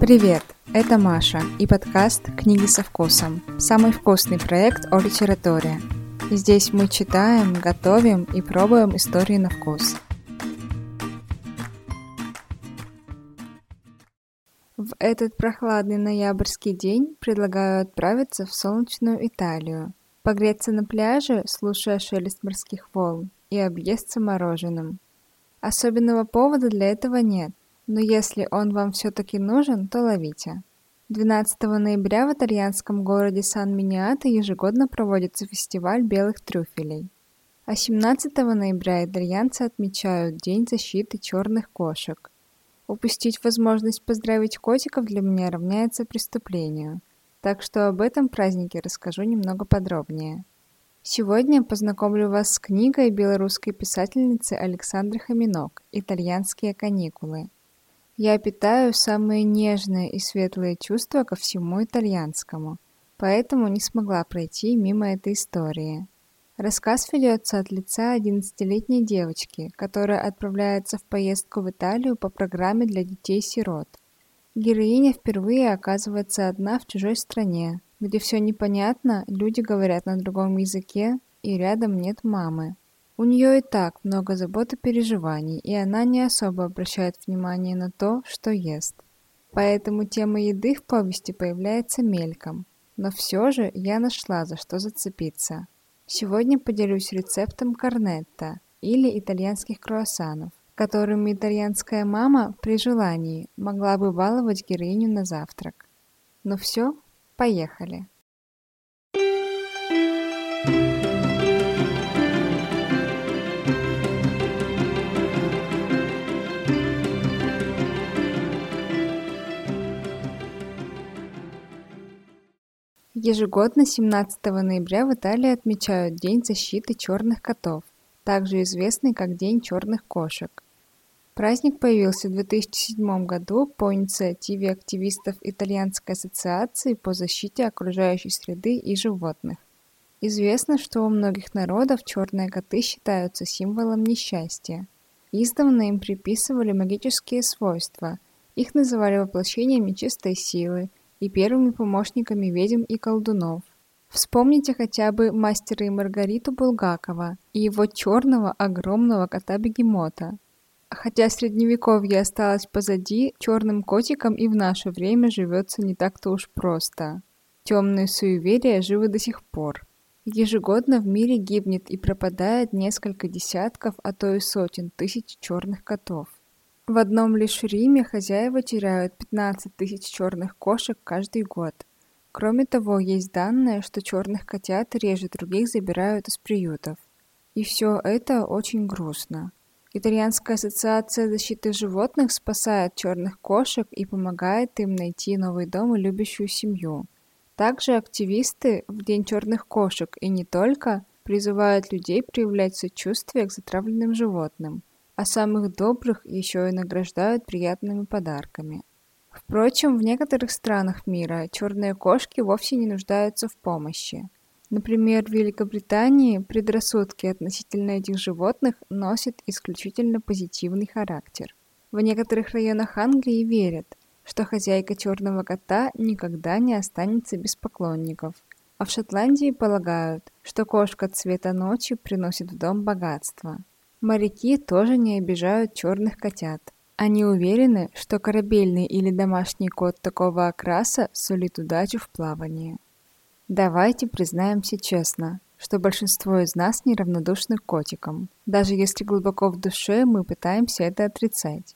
Привет, это Маша и подкаст «Книги со вкусом» – самый вкусный проект о литературе. Здесь мы читаем, готовим и пробуем истории на вкус. В этот прохладный ноябрьский день предлагаю отправиться в солнечную Италию, погреться на пляже, слушая шелест морских волн, и объесться мороженым. Особенного повода для этого нет, но если он вам все-таки нужен, то ловите. 12 ноября в итальянском городе Сан-Миниато ежегодно проводится фестиваль белых трюфелей. А 17 ноября итальянцы отмечают День защиты черных кошек. Упустить возможность поздравить котиков для меня равняется преступлению, так что об этом празднике расскажу немного подробнее. Сегодня познакомлю вас с книгой белорусской писательницы Александры Хаминок «Итальянские каникулы», я питаю самые нежные и светлые чувства ко всему итальянскому, поэтому не смогла пройти мимо этой истории. Рассказ ведется от лица 11-летней девочки, которая отправляется в поездку в Италию по программе для детей-сирот. Героиня впервые оказывается одна в чужой стране, где все непонятно, люди говорят на другом языке, и рядом нет мамы. У нее и так много забот и переживаний, и она не особо обращает внимание на то, что ест. Поэтому тема еды в повести появляется мельком. Но все же я нашла за что зацепиться. Сегодня поделюсь рецептом корнетто или итальянских круассанов, которыми итальянская мама при желании могла бы баловать героиню на завтрак. Ну все, поехали! Ежегодно 17 ноября в Италии отмечают День защиты черных котов, также известный как День черных кошек. Праздник появился в 2007 году по инициативе активистов Итальянской ассоциации по защите окружающей среды и животных. Известно, что у многих народов черные коты считаются символом несчастья. Издавна им приписывали магические свойства, их называли воплощениями чистой силы – и первыми помощниками ведьм и колдунов. Вспомните хотя бы мастера и Маргариту Булгакова и его черного огромного кота-бегемота. Хотя средневековье осталось позади, черным котикам и в наше время живется не так-то уж просто. Темные суеверия живы до сих пор. Ежегодно в мире гибнет и пропадает несколько десятков, а то и сотен тысяч черных котов. В одном лишь Риме хозяева теряют 15 тысяч черных кошек каждый год. Кроме того, есть данные, что черных котят реже других забирают из приютов. И все это очень грустно. Итальянская ассоциация защиты животных спасает черных кошек и помогает им найти новый дом и любящую семью. Также активисты в День черных кошек и не только призывают людей проявлять сочувствие к затравленным животным – а самых добрых еще и награждают приятными подарками. Впрочем, в некоторых странах мира черные кошки вовсе не нуждаются в помощи. Например, в Великобритании предрассудки относительно этих животных носят исключительно позитивный характер. В некоторых районах Англии верят, что хозяйка черного кота никогда не останется без поклонников, а в Шотландии полагают, что кошка цвета ночи приносит в дом богатство. Моряки тоже не обижают черных котят. Они уверены, что корабельный или домашний кот такого окраса сулит удачу в плавании. Давайте признаемся честно, что большинство из нас неравнодушны к котикам, даже если глубоко в душе мы пытаемся это отрицать.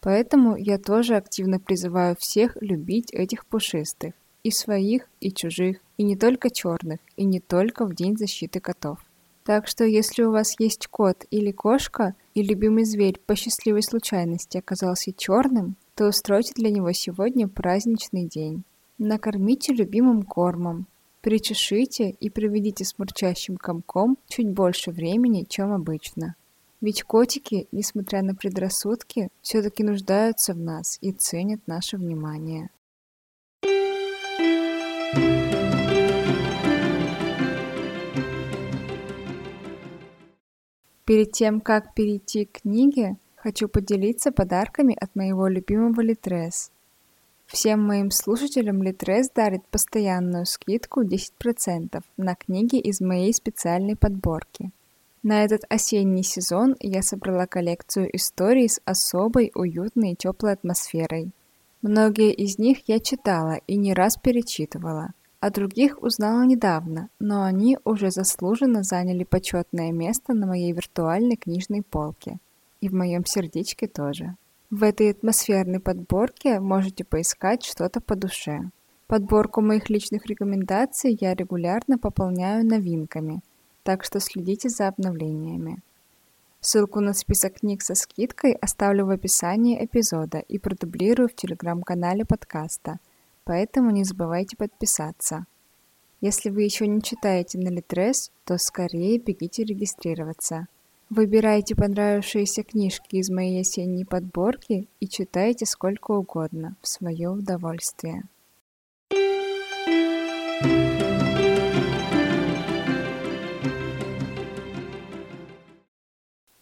Поэтому я тоже активно призываю всех любить этих пушистых, и своих, и чужих, и не только черных, и не только в День защиты котов. Так что если у вас есть кот или кошка, и любимый зверь по счастливой случайности оказался черным, то устройте для него сегодня праздничный день. Накормите любимым кормом, причешите и проведите с мурчащим комком чуть больше времени, чем обычно. Ведь котики, несмотря на предрассудки, все-таки нуждаются в нас и ценят наше внимание. Перед тем, как перейти к книге, хочу поделиться подарками от моего любимого Литрес. Всем моим слушателям Литрес дарит постоянную скидку 10% на книги из моей специальной подборки. На этот осенний сезон я собрала коллекцию историй с особой, уютной и теплой атмосферой. Многие из них я читала и не раз перечитывала – о других узнала недавно, но они уже заслуженно заняли почетное место на моей виртуальной книжной полке. И в моем сердечке тоже. В этой атмосферной подборке можете поискать что-то по душе. Подборку моих личных рекомендаций я регулярно пополняю новинками, так что следите за обновлениями. Ссылку на список книг со скидкой оставлю в описании эпизода и продублирую в телеграм-канале подкаста – поэтому не забывайте подписаться. Если вы еще не читаете на Литрес, то скорее бегите регистрироваться. Выбирайте понравившиеся книжки из моей осенней подборки и читайте сколько угодно, в свое удовольствие.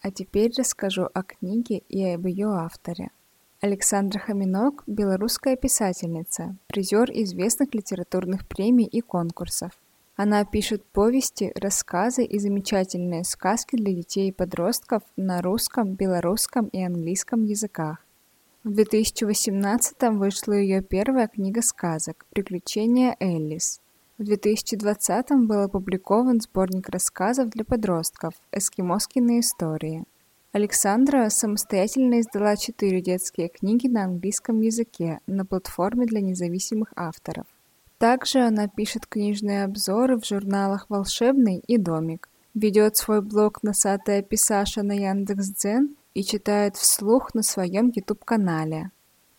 А теперь расскажу о книге и об ее авторе – Александра Хаминок – белорусская писательница, призер известных литературных премий и конкурсов. Она пишет повести, рассказы и замечательные сказки для детей и подростков на русском, белорусском и английском языках. В 2018 вышла ее первая книга сказок «Приключения Эллис». В 2020 был опубликован сборник рассказов для подростков «Эскимоскины истории». Александра самостоятельно издала четыре детские книги на английском языке на платформе для независимых авторов. Также она пишет книжные обзоры в журналах «Волшебный» и «Домик», ведет свой блог «Носатая писаша» на Яндекс.Дзен и читает вслух на своем YouTube-канале.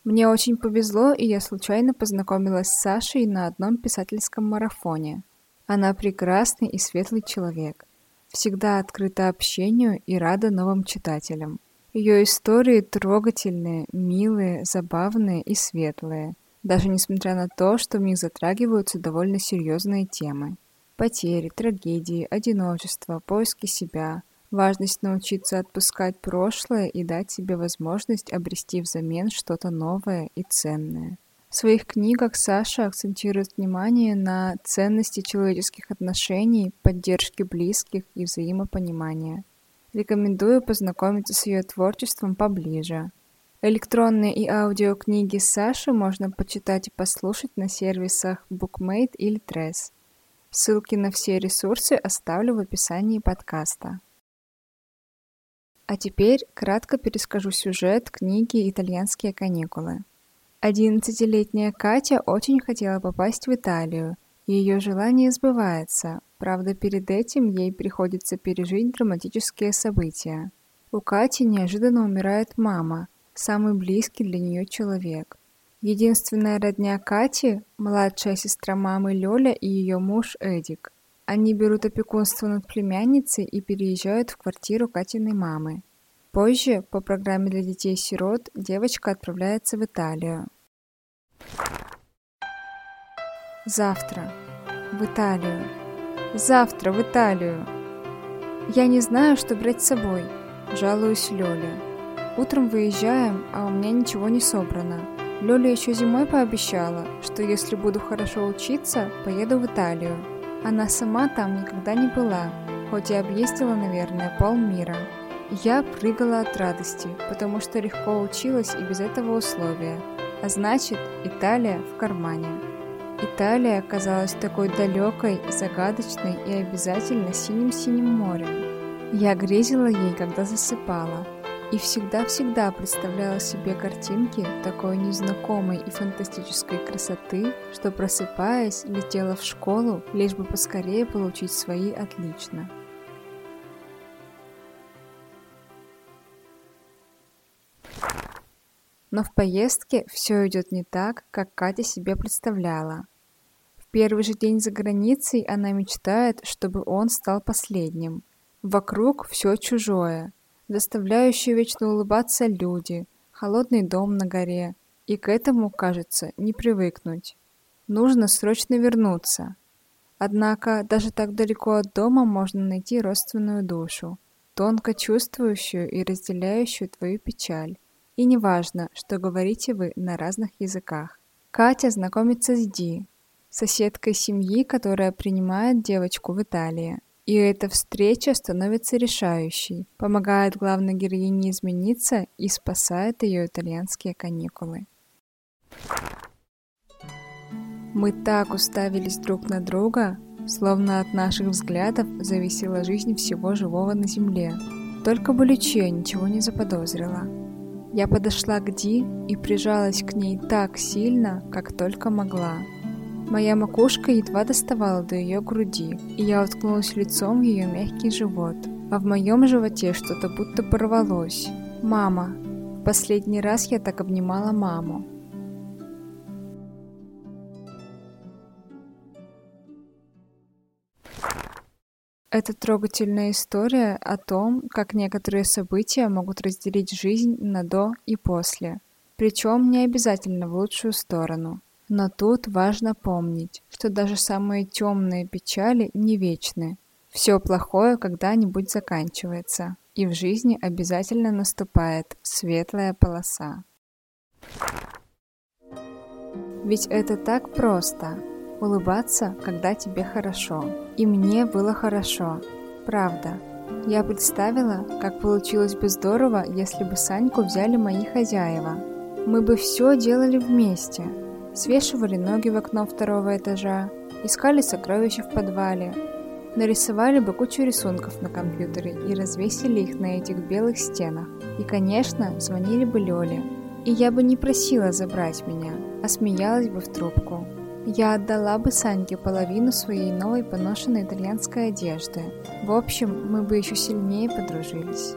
Мне очень повезло, и я случайно познакомилась с Сашей на одном писательском марафоне. Она прекрасный и светлый человек – всегда открыта общению и рада новым читателям. Ее истории трогательные, милые, забавные и светлые, даже несмотря на то, что в них затрагиваются довольно серьезные темы. Потери, трагедии, одиночество, поиски себя, важность научиться отпускать прошлое и дать себе возможность обрести взамен что-то новое и ценное. В своих книгах Саша акцентирует внимание на ценности человеческих отношений, поддержки близких и взаимопонимания. Рекомендую познакомиться с ее творчеством поближе. Электронные и аудиокниги Саши можно почитать и послушать на сервисах BookMate или Tress. Ссылки на все ресурсы оставлю в описании подкаста. А теперь кратко перескажу сюжет книги «Итальянские каникулы». Одиннадцатилетняя Катя очень хотела попасть в Италию, ее желание сбывается, правда перед этим ей приходится пережить драматические события. У Кати неожиданно умирает мама, самый близкий для нее человек. Единственная родня Кати – младшая сестра мамы Лёля и ее муж Эдик. Они берут опекунство над племянницей и переезжают в квартиру Катиной мамы. Позже, по программе для детей-сирот, девочка отправляется в Италию. Завтра. В Италию. Завтра в Италию. Я не знаю, что брать с собой. Жалуюсь Лёле. Утром выезжаем, а у меня ничего не собрано. Лёля еще зимой пообещала, что если буду хорошо учиться, поеду в Италию. Она сама там никогда не была, хоть и объездила, наверное, полмира. Я прыгала от радости, потому что легко училась и без этого условия. А значит, Италия в кармане. Италия оказалась такой далекой, загадочной и обязательно синим-синим морем. Я грезила ей, когда засыпала, и всегда-всегда представляла себе картинки такой незнакомой и фантастической красоты, что просыпаясь, летела в школу, лишь бы поскорее получить свои отлично. Но в поездке все идет не так, как Катя себе представляла. В первый же день за границей она мечтает, чтобы он стал последним. Вокруг все чужое, заставляющие вечно улыбаться люди, холодный дом на горе, и к этому, кажется, не привыкнуть. Нужно срочно вернуться. Однако даже так далеко от дома можно найти родственную душу, тонко чувствующую и разделяющую твою печаль. И не важно, что говорите вы на разных языках. Катя знакомится с Ди, соседкой семьи, которая принимает девочку в Италии. И эта встреча становится решающей, помогает главной героине измениться и спасает ее итальянские каникулы. Мы так уставились друг на друга, словно от наших взглядов зависела жизнь всего живого на Земле. Только Лючия ничего не заподозрила. Я подошла к Ди и прижалась к ней так сильно, как только могла. Моя макушка едва доставала до ее груди, и я уткнулась лицом в ее мягкий живот, а в моем животе что-то будто порвалось. «Мама!» Последний раз я так обнимала маму. Это трогательная история о том, как некоторые события могут разделить жизнь на «до» и «после». Причем не обязательно в лучшую сторону. Но тут важно помнить, что даже самые темные печали не вечны. Все плохое когда-нибудь заканчивается, и в жизни обязательно наступает светлая полоса. Ведь это так просто улыбаться, когда тебе хорошо. И мне было хорошо. Правда. Я представила, как получилось бы здорово, если бы Саньку взяли мои хозяева. Мы бы все делали вместе. Свешивали ноги в окно второго этажа, искали сокровища в подвале, нарисовали бы кучу рисунков на компьютере и развесили их на этих белых стенах. И, конечно, звонили бы Лёле. И я бы не просила забрать меня, а смеялась бы в трубку. Я отдала бы Саньке половину своей новой поношенной итальянской одежды. В общем, мы бы еще сильнее подружились.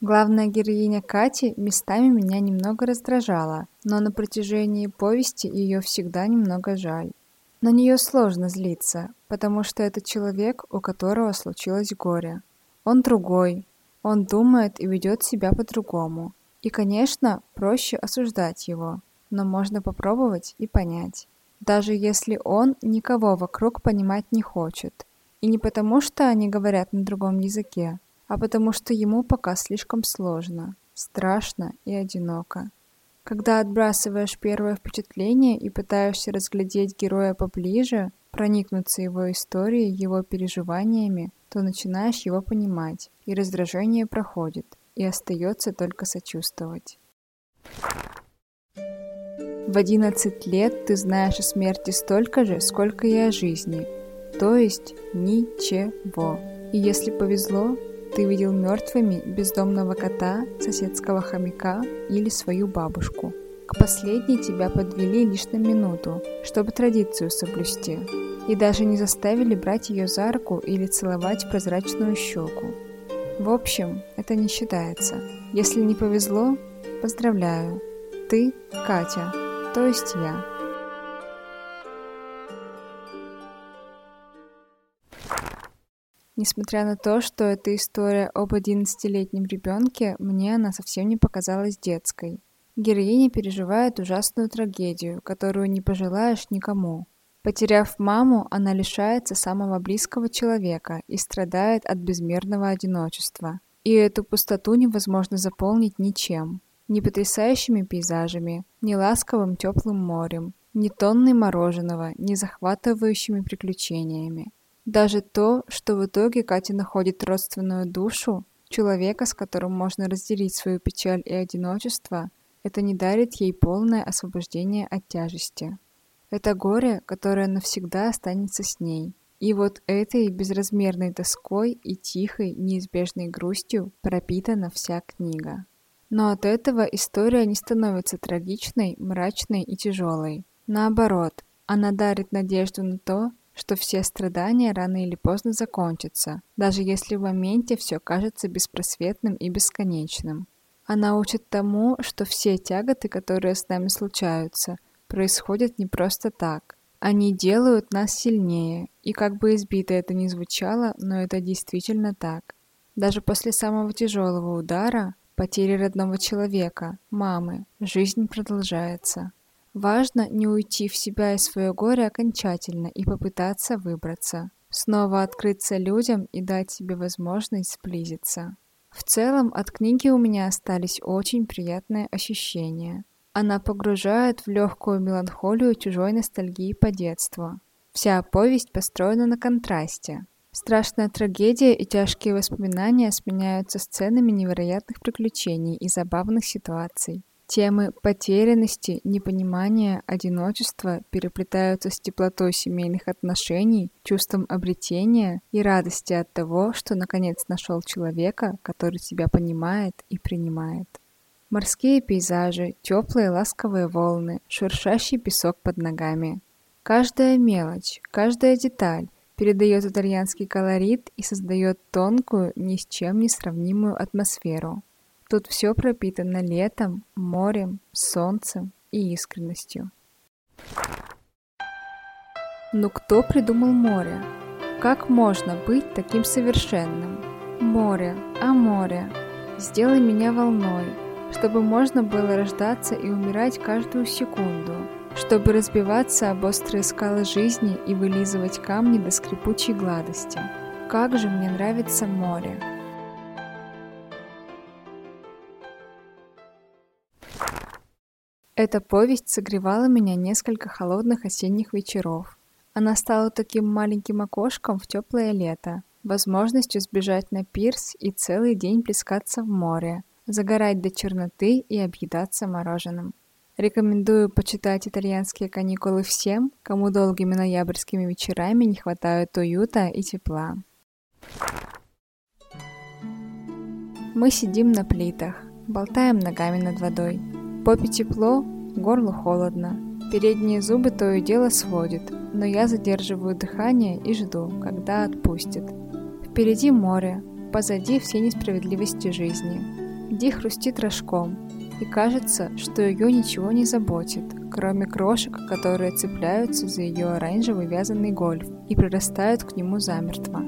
Главная героиня Кати местами меня немного раздражала, но на протяжении повести ее всегда немного жаль. На нее сложно злиться, потому что это человек, у которого случилось горе. Он другой, он думает и ведет себя по-другому. И, конечно, проще осуждать его, но можно попробовать и понять. Даже если он никого вокруг понимать не хочет. И не потому, что они говорят на другом языке, а потому что ему пока слишком сложно, страшно и одиноко. Когда отбрасываешь первое впечатление и пытаешься разглядеть героя поближе, проникнуться его историей, его переживаниями, то начинаешь его понимать, и раздражение проходит, и остается только сочувствовать. В 11 лет ты знаешь о смерти столько же, сколько и о жизни, то есть ничего. И если повезло, ты видел мертвыми бездомного кота, соседского хомяка или свою бабушку. К последней тебя подвели лишь на минуту, чтобы традицию соблюсти, и даже не заставили брать ее за руку или целовать прозрачную щеку. В общем, это не считается. Если не повезло, поздравляю. Ты Катя, то есть я. Несмотря на то, что это история об 11-летнем ребенке, мне она совсем не показалась детской. Героиня переживает ужасную трагедию, которую не пожелаешь никому. Потеряв маму, она лишается самого близкого человека и страдает от безмерного одиночества. И эту пустоту невозможно заполнить ничем. Ни потрясающими пейзажами, ни ласковым теплым морем, ни тонной мороженого, ни захватывающими приключениями. Даже то, что в итоге Катя находит родственную душу, человека, с которым можно разделить свою печаль и одиночество, это не дарит ей полное освобождение от тяжести. Это горе, которое навсегда останется с ней. И вот этой безразмерной тоской и тихой, неизбежной грустью пропитана вся книга. Но от этого история не становится трагичной, мрачной и тяжелой. Наоборот, она дарит надежду на то, что все страдания рано или поздно закончатся, даже если в моменте все кажется беспросветным и бесконечным. Она учит тому, что все тяготы, которые с нами случаются, происходят не просто так. Они делают нас сильнее, и как бы избито это ни звучало, но это действительно так. Даже после самого тяжелого удара, потери родного человека, мамы, жизнь продолжается. Важно не уйти в себя и свое горе окончательно и попытаться выбраться. снова открыться людям и дать себе возможность сблизиться. В целом, от книги у меня остались очень приятные ощущения. Она погружает в легкую меланхолию чужой ностальгии по детству. Вся повесть построена на контрасте. Страшная трагедия и тяжкие воспоминания сменяются сценами невероятных приключений и забавных ситуаций. Темы потерянности, непонимания, одиночества переплетаются с теплотой семейных отношений, чувством обретения и радости от того, что наконец нашел человека, который тебя понимает и принимает. Морские пейзажи, теплые ласковые волны, шуршащий песок под ногами. Каждая мелочь, каждая деталь передает итальянский колорит и создает тонкую, ни с чем не сравнимую атмосферу. Тут все пропитано летом, морем, солнцем и искренностью. Но кто придумал море? Как можно быть таким совершенным? Море, а море, сделай меня волной, чтобы можно было рождаться и умирать каждую секунду, чтобы разбиваться об острые скалы жизни и вылизывать камни до скрипучей гладости. Как же мне нравится море! Эта повесть согревала меня несколько холодных осенних вечеров. Она стала таким маленьким окошком в теплое лето, возможностью сбежать на пирс и целый день плескаться в море, загорать до черноты и объедаться мороженым. Рекомендую почитать итальянские каникулы всем, кому долгими ноябрьскими вечерами не хватает уюта и тепла. Мы сидим на плитах, болтаем ногами над водой. Попе тепло, горлу холодно. Передние зубы то и дело сводит, но я задерживаю дыхание и жду, когда отпустит. Впереди море, позади все несправедливости жизни. Ди хрустит рожком, и кажется, что ее ничего не заботит, кроме крошек, которые цепляются за ее оранжевый вязаный гольф и прирастают к нему замертво.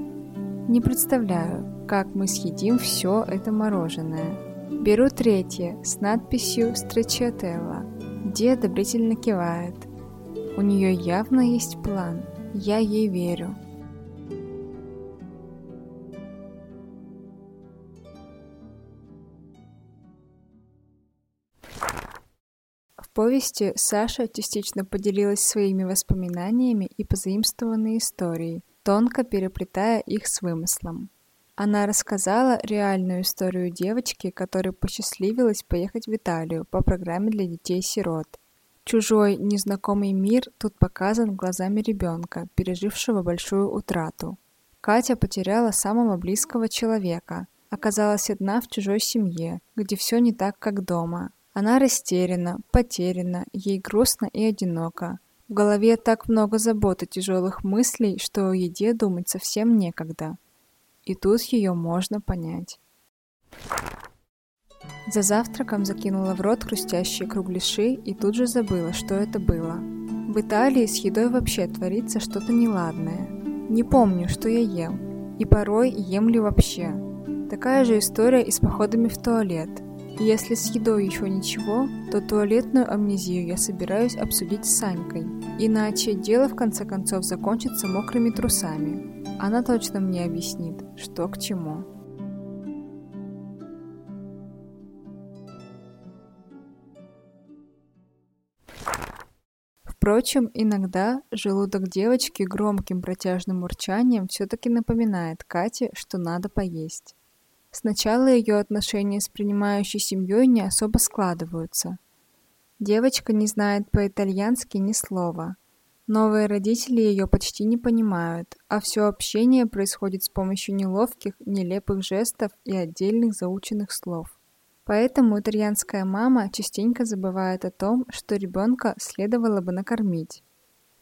Не представляю, как мы съедим все это мороженое. Беру третье с надписью «Строчиателла». Ди одобрительно кивает. У нее явно есть план. Я ей верю. В повести Саша частично поделилась своими воспоминаниями и позаимствованной историей, тонко переплетая их с вымыслом. Она рассказала реальную историю девочки, которой посчастливилось поехать в Италию по программе для детей-сирот. Чужой, незнакомый мир тут показан глазами ребенка, пережившего большую утрату. Катя потеряла самого близкого человека, оказалась одна в чужой семье, где все не так, как дома. Она растеряна, потеряна, ей грустно и одиноко. В голове так много забот и тяжелых мыслей, что о еде думать совсем некогда и тут ее можно понять. За завтраком закинула в рот хрустящие кругляши и тут же забыла, что это было. В Италии с едой вообще творится что-то неладное. Не помню, что я ем. И порой ем ли вообще. Такая же история и с походами в туалет. И если с едой еще ничего, то туалетную амнезию я собираюсь обсудить с Санькой. Иначе дело в конце концов закончится мокрыми трусами. Она точно мне объяснит, что к чему. Впрочем, иногда желудок девочки громким протяжным урчанием все-таки напоминает Кате, что надо поесть. Сначала ее отношения с принимающей семьей не особо складываются. Девочка не знает по-итальянски ни слова – Новые родители ее почти не понимают, а все общение происходит с помощью неловких, нелепых жестов и отдельных заученных слов. Поэтому итальянская мама частенько забывает о том, что ребенка следовало бы накормить.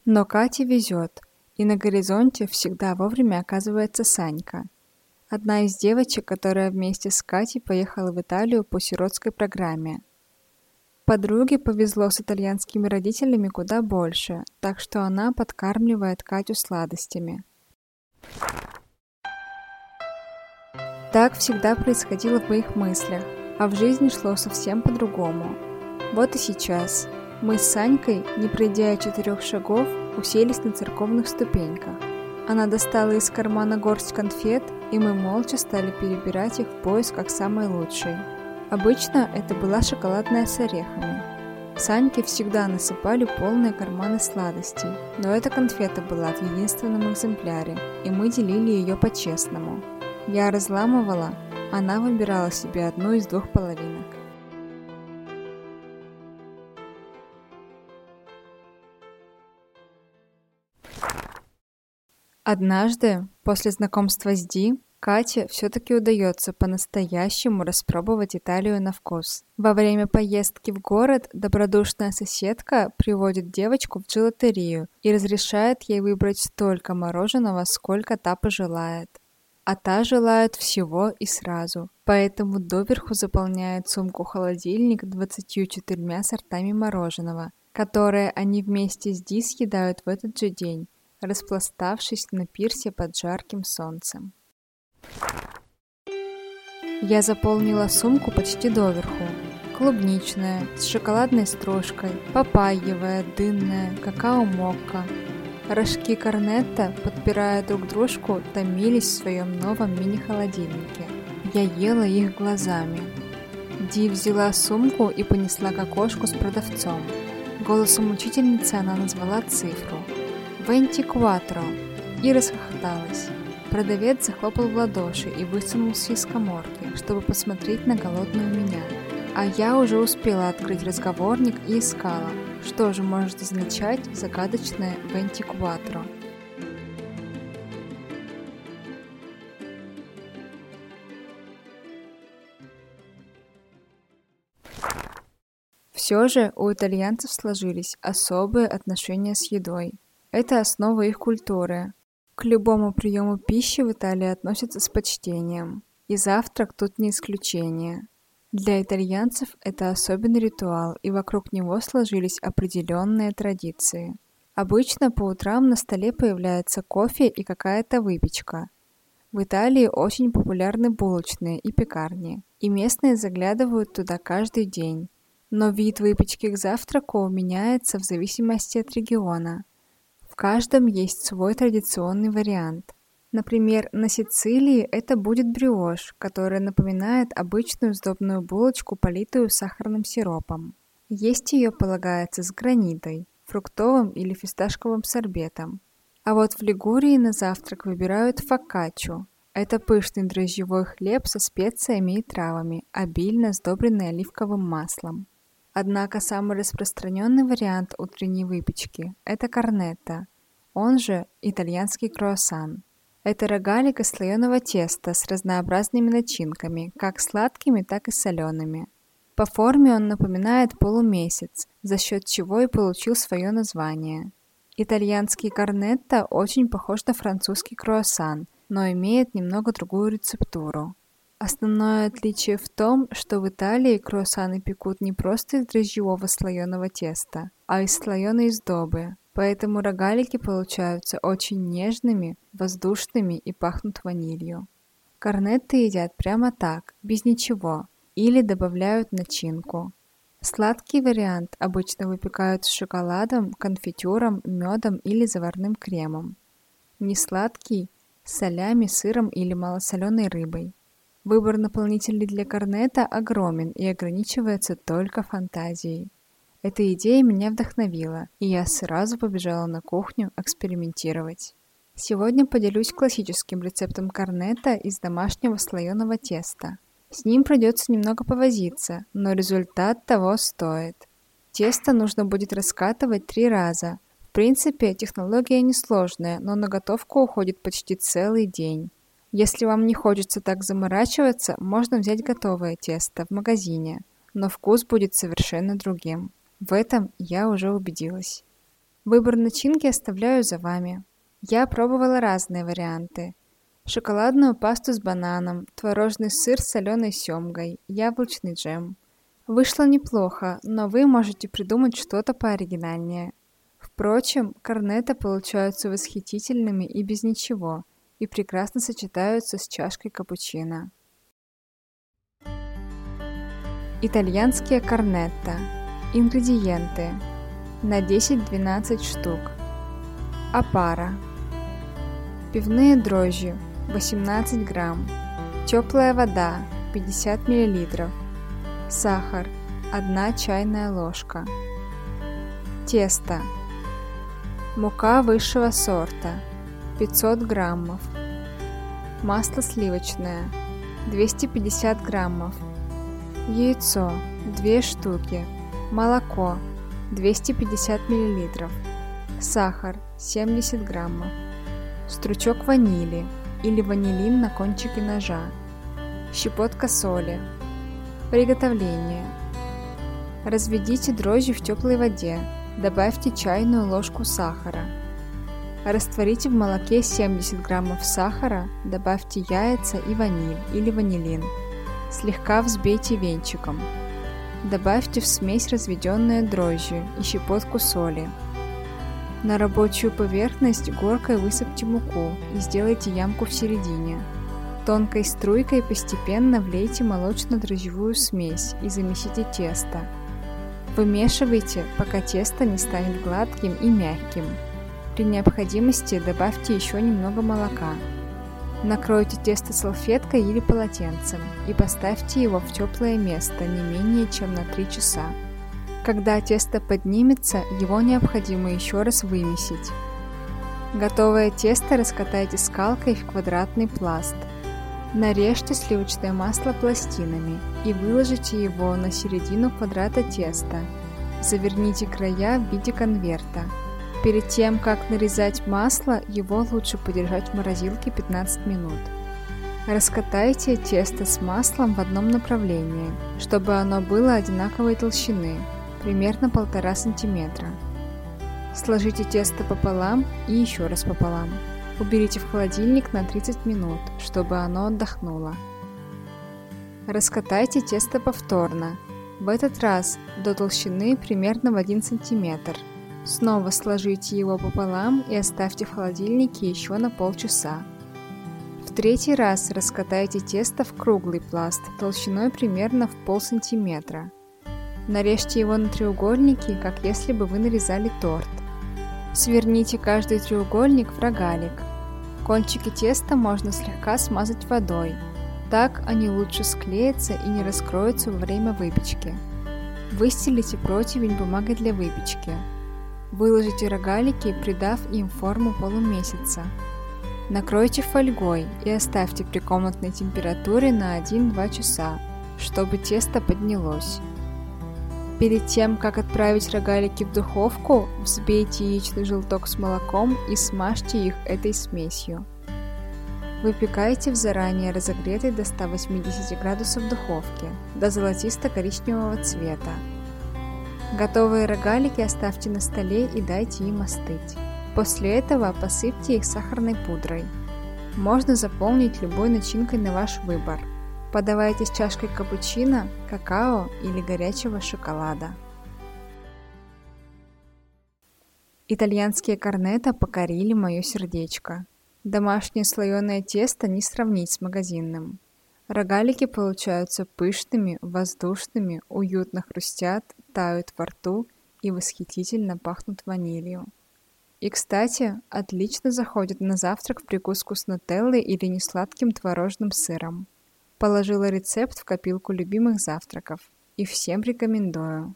Но Кате везет, и на горизонте всегда вовремя оказывается Санька. Одна из девочек, которая вместе с Катей поехала в Италию по сиротской программе – Подруге повезло с итальянскими родителями куда больше, так что она подкармливает Катю сладостями. Так всегда происходило в моих мыслях, а в жизни шло совсем по-другому. Вот и сейчас. Мы с Санькой, не пройдя четырех шагов, уселись на церковных ступеньках. Она достала из кармана горсть конфет, и мы молча стали перебирать их в поисках самой лучшей. Обычно это была шоколадная с орехами. Саньке всегда насыпали полные карманы сладостей, но эта конфета была в единственном экземпляре, и мы делили ее по-честному. Я разламывала, она выбирала себе одну из двух половинок. Однажды, после знакомства с Ди, Кате все-таки удается по-настоящему распробовать Италию на вкус. Во время поездки в город добродушная соседка приводит девочку в джелатерию и разрешает ей выбрать столько мороженого, сколько та пожелает. А та желает всего и сразу, поэтому доверху заполняет сумку-холодильник 24 сортами мороженого, которые они вместе с Ди съедают в этот же день распластавшись на пирсе под жарким солнцем. Я заполнила сумку почти доверху. Клубничная, с шоколадной стружкой, папайевая, дынная, какао-мокко. Рожки корнетта, подпирая друг дружку, томились в своем новом мини-холодильнике. Я ела их глазами. Ди взяла сумку и понесла к окошку с продавцом. Голосом учительницы она назвала цифру – «Венти Кватро!» и расхохоталась. Продавец захлопал в ладоши и высунулся из коморки, чтобы посмотреть на голодную меня. А я уже успела открыть разговорник и искала, что же может означать загадочное «Венти Кватро». Все же у итальянцев сложились особые отношения с едой. Это основа их культуры. К любому приему пищи в Италии относятся с почтением. И завтрак тут не исключение. Для итальянцев это особенный ритуал, и вокруг него сложились определенные традиции. Обычно по утрам на столе появляется кофе и какая-то выпечка. В Италии очень популярны булочные и пекарни, и местные заглядывают туда каждый день. Но вид выпечки к завтраку меняется в зависимости от региона каждом есть свой традиционный вариант. Например, на Сицилии это будет брioche, которая напоминает обычную сдобную булочку, политую сахарным сиропом. Есть ее полагается с гранитой, фруктовым или фисташковым сорбетом. А вот в Лигурии на завтрак выбирают фокаччо. Это пышный дрожжевой хлеб со специями и травами, обильно сдобренный оливковым маслом. Однако самый распространенный вариант утренней выпечки – это корнетто, он же итальянский круассан. Это рогалик из слоеного теста с разнообразными начинками, как сладкими, так и солеными. По форме он напоминает полумесяц, за счет чего и получил свое название. Итальянский корнетто очень похож на французский круассан, но имеет немного другую рецептуру. Основное отличие в том, что в Италии круассаны пекут не просто из дрожжевого слоеного теста, а из слоеной сдобы, поэтому рогалики получаются очень нежными, воздушными и пахнут ванилью. Корнетты едят прямо так, без ничего, или добавляют начинку. Сладкий вариант обычно выпекают с шоколадом, конфитюром, медом или заварным кремом. Несладкий – с солями, сыром или малосоленой рыбой. Выбор наполнителей для корнета огромен и ограничивается только фантазией. Эта идея меня вдохновила, и я сразу побежала на кухню экспериментировать. Сегодня поделюсь классическим рецептом корнета из домашнего слоеного теста. С ним придется немного повозиться, но результат того стоит. Тесто нужно будет раскатывать три раза. В принципе, технология несложная, но на готовку уходит почти целый день. Если вам не хочется так заморачиваться, можно взять готовое тесто в магазине, но вкус будет совершенно другим. В этом я уже убедилась. Выбор начинки оставляю за вами. Я пробовала разные варианты. Шоколадную пасту с бананом, творожный сыр с соленой семгой, яблочный джем. Вышло неплохо, но вы можете придумать что-то пооригинальнее. Впрочем, корнеты получаются восхитительными и без ничего – и прекрасно сочетаются с чашкой капучино. Итальянские корнетто. Ингредиенты. На 10-12 штук. Апара. Пивные дрожжи 18 грамм. Теплая вода 50 мл. Сахар 1 чайная ложка. Тесто. Мука высшего сорта 500 граммов. Масло сливочное 250 граммов. Яйцо 2 штуки. Молоко 250 мл. Сахар 70 граммов. Стручок ванили или ванилин на кончике ножа. Щепотка соли. Приготовление. Разведите дрожжи в теплой воде. Добавьте чайную ложку сахара. Растворите в молоке 70 граммов сахара, добавьте яйца и ваниль или ванилин. Слегка взбейте венчиком. Добавьте в смесь разведенные дрожжи и щепотку соли. На рабочую поверхность горкой высыпьте муку и сделайте ямку в середине. Тонкой струйкой постепенно влейте молочно-дрожжевую смесь и замесите тесто. Вымешивайте, пока тесто не станет гладким и мягким. При необходимости добавьте еще немного молока. Накройте тесто салфеткой или полотенцем и поставьте его в теплое место не менее чем на 3 часа. Когда тесто поднимется, его необходимо еще раз вымесить. Готовое тесто раскатайте скалкой в квадратный пласт. Нарежьте сливочное масло пластинами и выложите его на середину квадрата теста. Заверните края в виде конверта. Перед тем, как нарезать масло, его лучше подержать в морозилке 15 минут. Раскатайте тесто с маслом в одном направлении, чтобы оно было одинаковой толщины, примерно 1,5 см. Сложите тесто пополам и еще раз пополам. Уберите в холодильник на 30 минут, чтобы оно отдохнуло. Раскатайте тесто повторно, в этот раз до толщины примерно в 1 см. Снова сложите его пополам и оставьте в холодильнике еще на полчаса. В третий раз раскатайте тесто в круглый пласт толщиной примерно в пол сантиметра. Нарежьте его на треугольники, как если бы вы нарезали торт. Сверните каждый треугольник в рогалик. Кончики теста можно слегка смазать водой. Так они лучше склеятся и не раскроются во время выпечки. Выстелите противень бумагой для выпечки. Выложите рогалики, придав им форму полумесяца. Накройте фольгой и оставьте при комнатной температуре на 1-2 часа, чтобы тесто поднялось. Перед тем, как отправить рогалики в духовку, взбейте яичный желток с молоком и смажьте их этой смесью. Выпекайте в заранее разогретой до 180 градусов духовке до золотисто-коричневого цвета. Готовые рогалики оставьте на столе и дайте им остыть. После этого посыпьте их сахарной пудрой. Можно заполнить любой начинкой на ваш выбор – Подавайте с чашкой капучино, какао или горячего шоколада. Итальянские корнетто покорили мое сердечко. Домашнее слоеное тесто не сравнить с магазинным. Рогалики получаются пышными, воздушными, уютно хрустят, тают во рту и восхитительно пахнут ванилью. И, кстати, отлично заходят на завтрак в прикуску с нутеллой или несладким творожным сыром. Положила рецепт в копилку любимых завтраков. И всем рекомендую.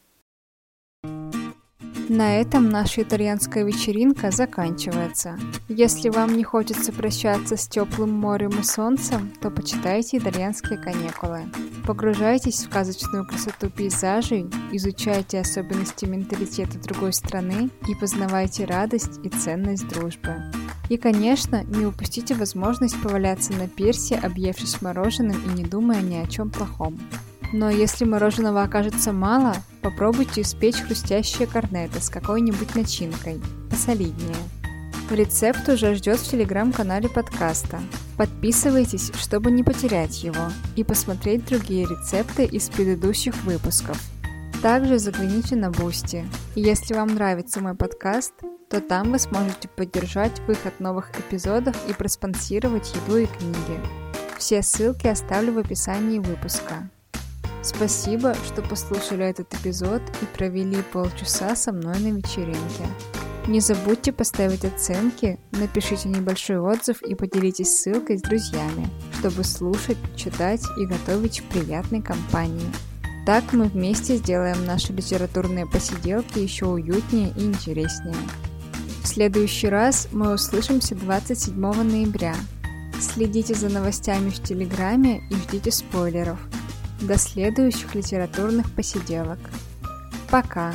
На этом наша итальянская вечеринка заканчивается. Если вам не хочется прощаться с теплым морем и солнцем, то почитайте итальянские каникулы. Погружайтесь в сказочную красоту пейзажей, изучайте особенности менталитета другой страны и познавайте радость и ценность дружбы. И, конечно, не упустите возможность поваляться на пирсе, объевшись мороженым и не думая ни о чем плохом. Но если мороженого окажется мало, попробуйте испечь хрустящие корнеты с какой-нибудь начинкой, посолиднее. Рецепт уже ждет в телеграм-канале подкаста. Подписывайтесь, чтобы не потерять его, и посмотреть другие рецепты из предыдущих выпусков. Также загляните на Бусти. Если вам нравится мой подкаст, то там вы сможете поддержать выход новых эпизодов и проспонсировать еду и книги. Все ссылки оставлю в описании выпуска. Спасибо, что послушали этот эпизод и провели полчаса со мной на вечеринке. Не забудьте поставить оценки, напишите небольшой отзыв и поделитесь ссылкой с друзьями, чтобы слушать, читать и готовить в приятной компании. Так мы вместе сделаем наши литературные посиделки еще уютнее и интереснее. В следующий раз мы услышимся 27 ноября. Следите за новостями в Телеграме и ждите спойлеров. До следующих литературных посиделок. Пока!